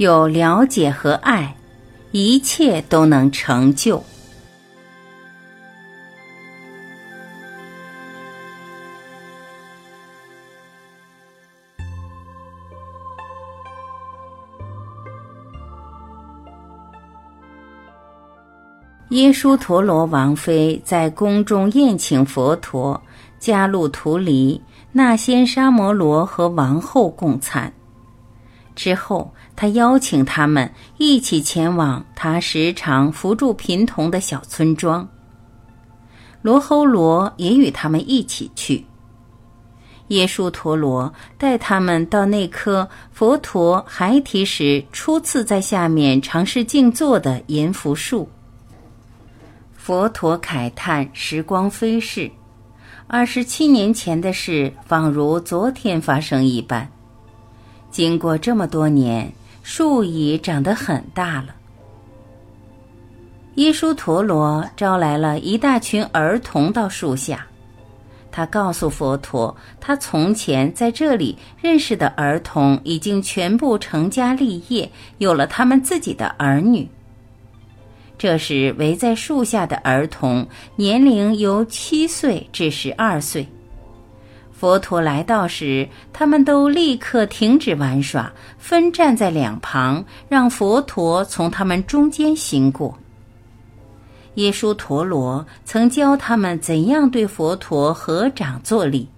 有了解和爱，一切都能成就。耶输陀罗王妃在宫中宴请佛陀、迦路图离、那仙沙摩罗和王后共餐。之后，他邀请他们一起前往他时常扶助贫童的小村庄。罗睺罗也与他们一起去。耶输陀罗带他们到那棵佛陀孩提时初次在下面尝试静坐的银福树。佛陀慨叹时光飞逝，二十七年前的事仿如昨天发生一般。经过这么多年，树已长得很大了。耶稣陀罗招来了一大群儿童到树下，他告诉佛陀，他从前在这里认识的儿童已经全部成家立业，有了他们自己的儿女。这时，围在树下的儿童年龄由七岁至十二岁。佛陀来到时，他们都立刻停止玩耍，分站在两旁，让佛陀从他们中间行过。耶输陀罗曾教他们怎样对佛陀合掌作礼。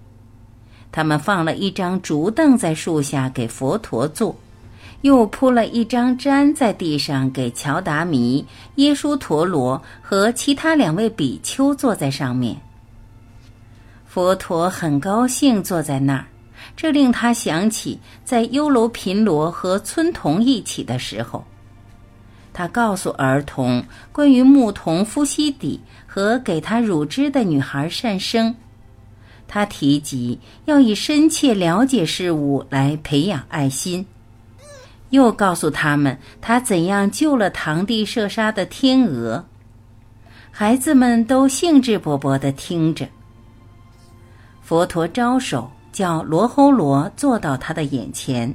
他们放了一张竹凳在树下给佛陀坐。又铺了一张毡在地上，给乔达弥、耶输陀罗和其他两位比丘坐在上面。佛陀很高兴坐在那儿，这令他想起在优楼频罗和村童一起的时候。他告诉儿童关于牧童夫西底和给他乳汁的女孩善生。他提及要以深切了解事物来培养爱心。又告诉他们他怎样救了堂弟射杀的天鹅。孩子们都兴致勃勃地听着。佛陀招手叫罗侯罗坐到他的眼前。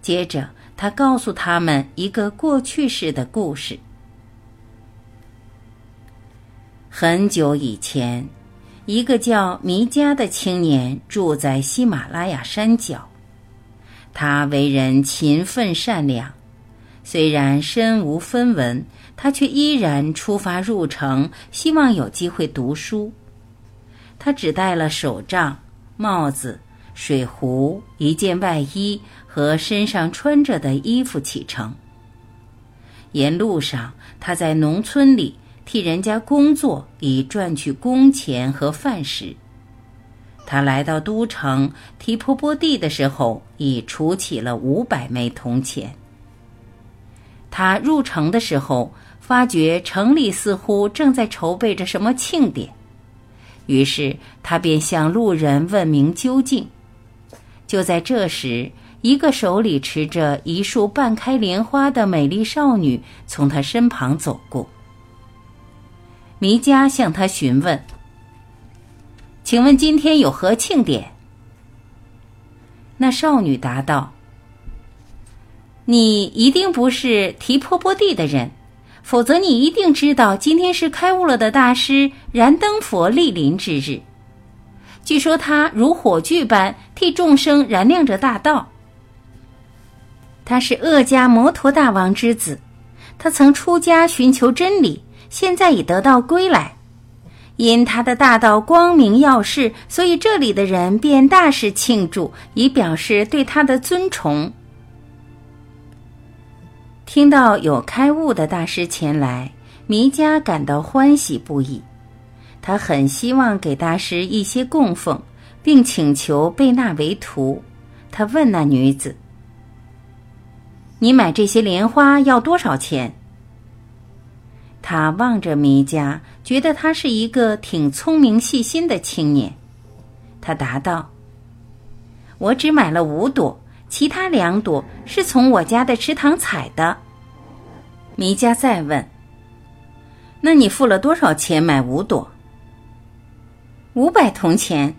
接着，他告诉他们一个过去式的故事。很久以前，一个叫弥迦的青年住在喜马拉雅山脚。他为人勤奋善良，虽然身无分文，他却依然出发入城，希望有机会读书。他只带了手杖、帽子、水壶、一件外衣和身上穿着的衣服启程。沿路上，他在农村里替人家工作，以赚取工钱和饭食。他来到都城提婆波地的时候，已储起了五百枚铜钱。他入城的时候，发觉城里似乎正在筹备着什么庆典，于是他便向路人问明究竟。就在这时，一个手里持着一束半开莲花的美丽少女从他身旁走过。弥迦向他询问。请问今天有何庆典？那少女答道：“你一定不是提婆波地的人，否则你一定知道今天是开悟了的大师燃灯佛莅临之日。据说他如火炬般替众生燃亮着大道。他是恶家摩陀大王之子，他曾出家寻求真理，现在已得到归来。”因他的大道光明耀世，所以这里的人便大肆庆祝，以表示对他的尊崇。听到有开悟的大师前来，弥迦感到欢喜不已。他很希望给大师一些供奉，并请求被纳为徒。他问那女子：“你买这些莲花要多少钱？”他望着弥迦，觉得他是一个挺聪明细心的青年。他答道：“我只买了五朵，其他两朵是从我家的池塘采的。”弥迦再问：“那你付了多少钱买五朵？”五百铜钱。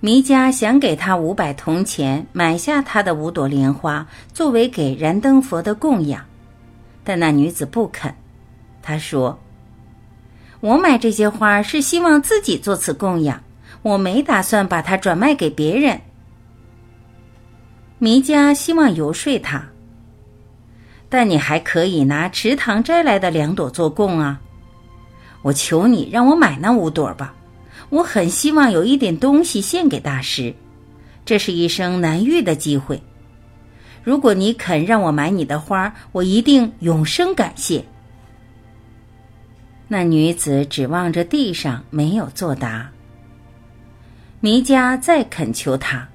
弥迦想给他五百铜钱，买下他的五朵莲花，作为给燃灯佛的供养，但那女子不肯。她说：“我买这些花是希望自己做此供养，我没打算把它转卖给别人。”弥迦希望游说他，但你还可以拿池塘摘来的两朵做供啊！我求你让我买那五朵吧。我很希望有一点东西献给大师，这是一生难遇的机会。如果你肯让我买你的花，我一定永生感谢。那女子指望着地上，没有作答。弥迦再恳求他：“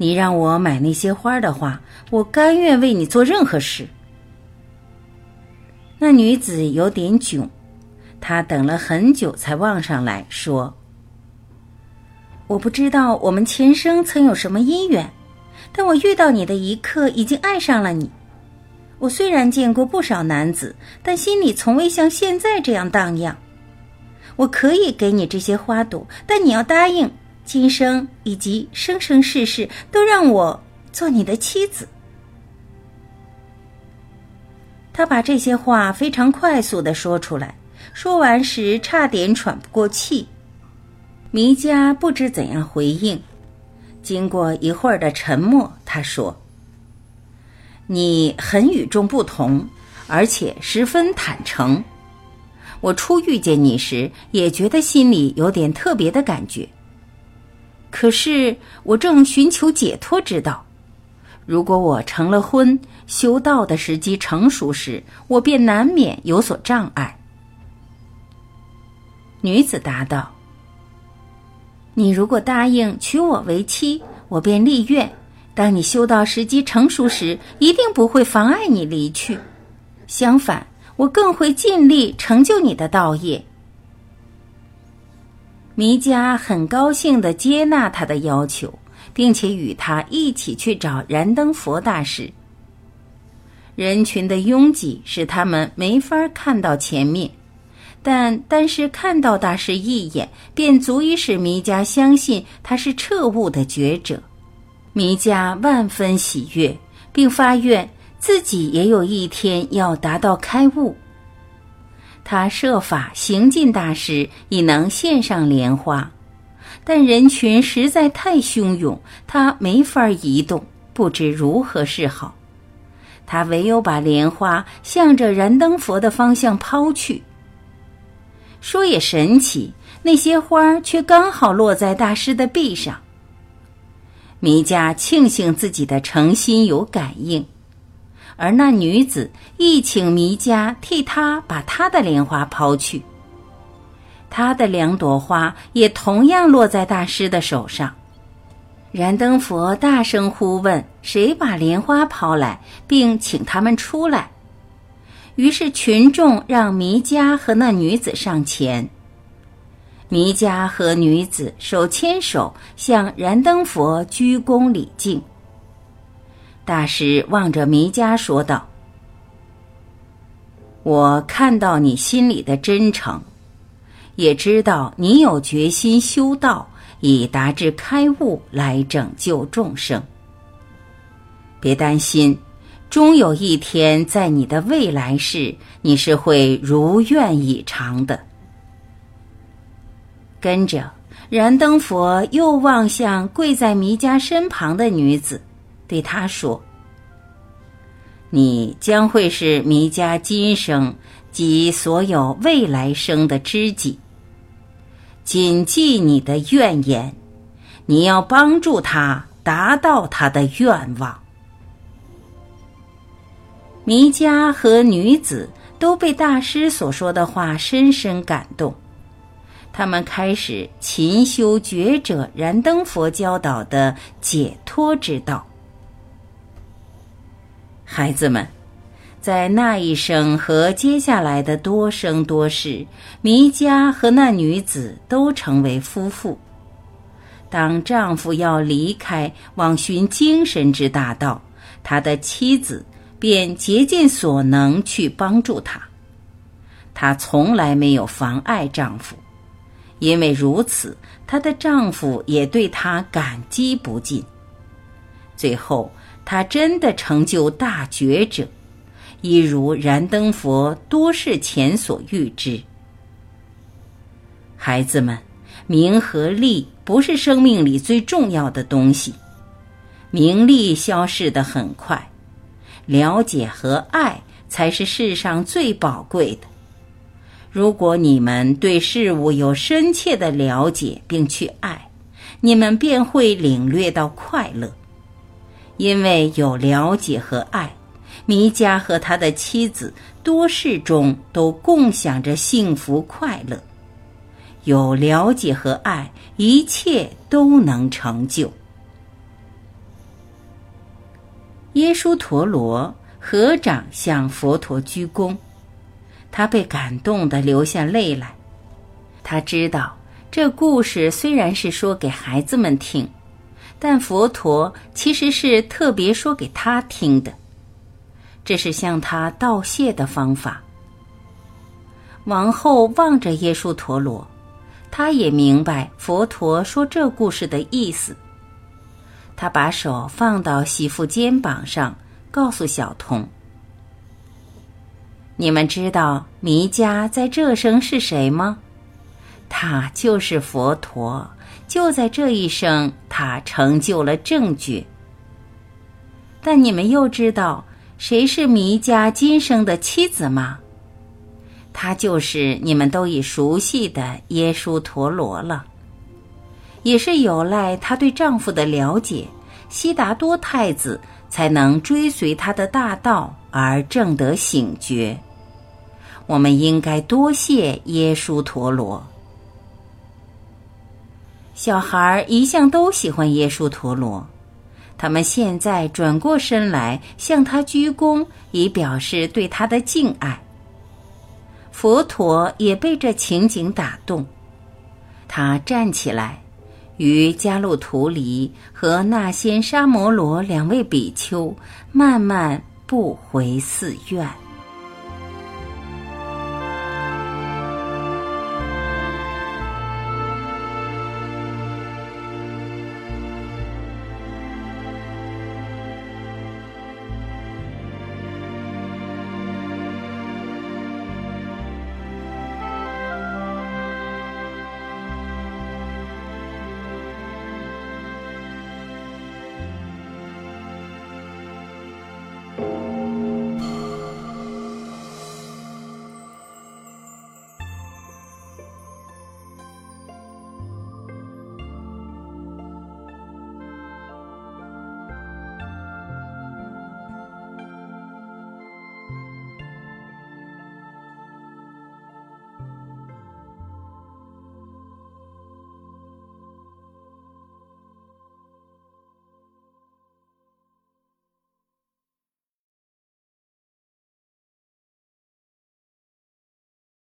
你让我买那些花的话，我甘愿为你做任何事。”那女子有点窘。她等了很久才望上来说：“我不知道我们前生曾有什么姻缘，但我遇到你的一刻已经爱上了你。我虽然见过不少男子，但心里从未像现在这样荡漾。我可以给你这些花朵，但你要答应，今生以及生生世世都让我做你的妻子。”他把这些话非常快速的说出来。说完时，差点喘不过气。弥迦不知怎样回应。经过一会儿的沉默，他说：“你很与众不同，而且十分坦诚。我初遇见你时，也觉得心里有点特别的感觉。可是我正寻求解脱之道。如果我成了婚，修道的时机成熟时，我便难免有所障碍。”女子答道：“你如果答应娶我为妻，我便立愿。当你修道时机成熟时，一定不会妨碍你离去。相反，我更会尽力成就你的道业。”弥迦很高兴的接纳他的要求，并且与他一起去找燃灯佛大师。人群的拥挤使他们没法看到前面。但单是看到大师一眼，便足以使弥迦相信他是彻悟的觉者。弥迦万分喜悦，并发愿自己也有一天要达到开悟。他设法行进大师，以能献上莲花，但人群实在太汹涌，他没法移动，不知如何是好。他唯有把莲花向着燃灯佛的方向抛去。说也神奇，那些花却刚好落在大师的臂上。弥迦庆幸自己的诚心有感应，而那女子亦请弥迦替他把他的莲花抛去。他的两朵花也同样落在大师的手上。燃灯佛大声呼问：“谁把莲花抛来，并请他们出来？”于是群众让弥迦和那女子上前。弥迦和女子手牵手向燃灯佛鞠躬礼敬。大师望着弥迦说道：“我看到你心里的真诚，也知道你有决心修道，以达至开悟来拯救众生。别担心。”终有一天，在你的未来世，你是会如愿以偿的。跟着，燃灯佛又望向跪在弥迦身旁的女子，对他说：“你将会是弥迦今生及所有未来生的知己。谨记你的愿言，你要帮助他达到他的愿望。”弥迦和女子都被大师所说的话深深感动，他们开始勤修觉者燃灯佛教导的解脱之道。孩子们，在那一生和接下来的多生多世，弥迦和那女子都成为夫妇。当丈夫要离开，往寻精神之大道，他的妻子。便竭尽所能去帮助他。她从来没有妨碍丈夫，因为如此，她的丈夫也对她感激不尽。最后，他真的成就大觉者，一如燃灯佛多世前所预知。孩子们，名和利不是生命里最重要的东西，名利消逝的很快，了解和爱才是世上最宝贵的。如果你们对事物有深切的了解并去爱，你们便会领略到快乐。因为有了解和爱，弥迦和他的妻子多世中都共享着幸福快乐。有了解和爱，一切都能成就。耶稣陀罗合掌向佛陀鞠躬。他被感动的流下泪来。他知道这故事虽然是说给孩子们听，但佛陀其实是特别说给他听的。这是向他道谢的方法。王后望着耶稣陀罗，他也明白佛陀说这故事的意思。他把手放到媳妇肩膀上，告诉小童。你们知道弥迦在这生是谁吗？他就是佛陀。就在这一生，他成就了正觉。但你们又知道谁是弥迦今生的妻子吗？她就是你们都已熟悉的耶稣陀罗了。也是有赖她对丈夫的了解，悉达多太子才能追随他的大道而正得醒觉。我们应该多谢耶稣陀罗。小孩一向都喜欢耶稣陀罗，他们现在转过身来向他鞠躬，以表示对他的敬爱。佛陀也被这情景打动，他站起来，与迦路图离和那仙沙摩罗两位比丘慢慢步回寺院。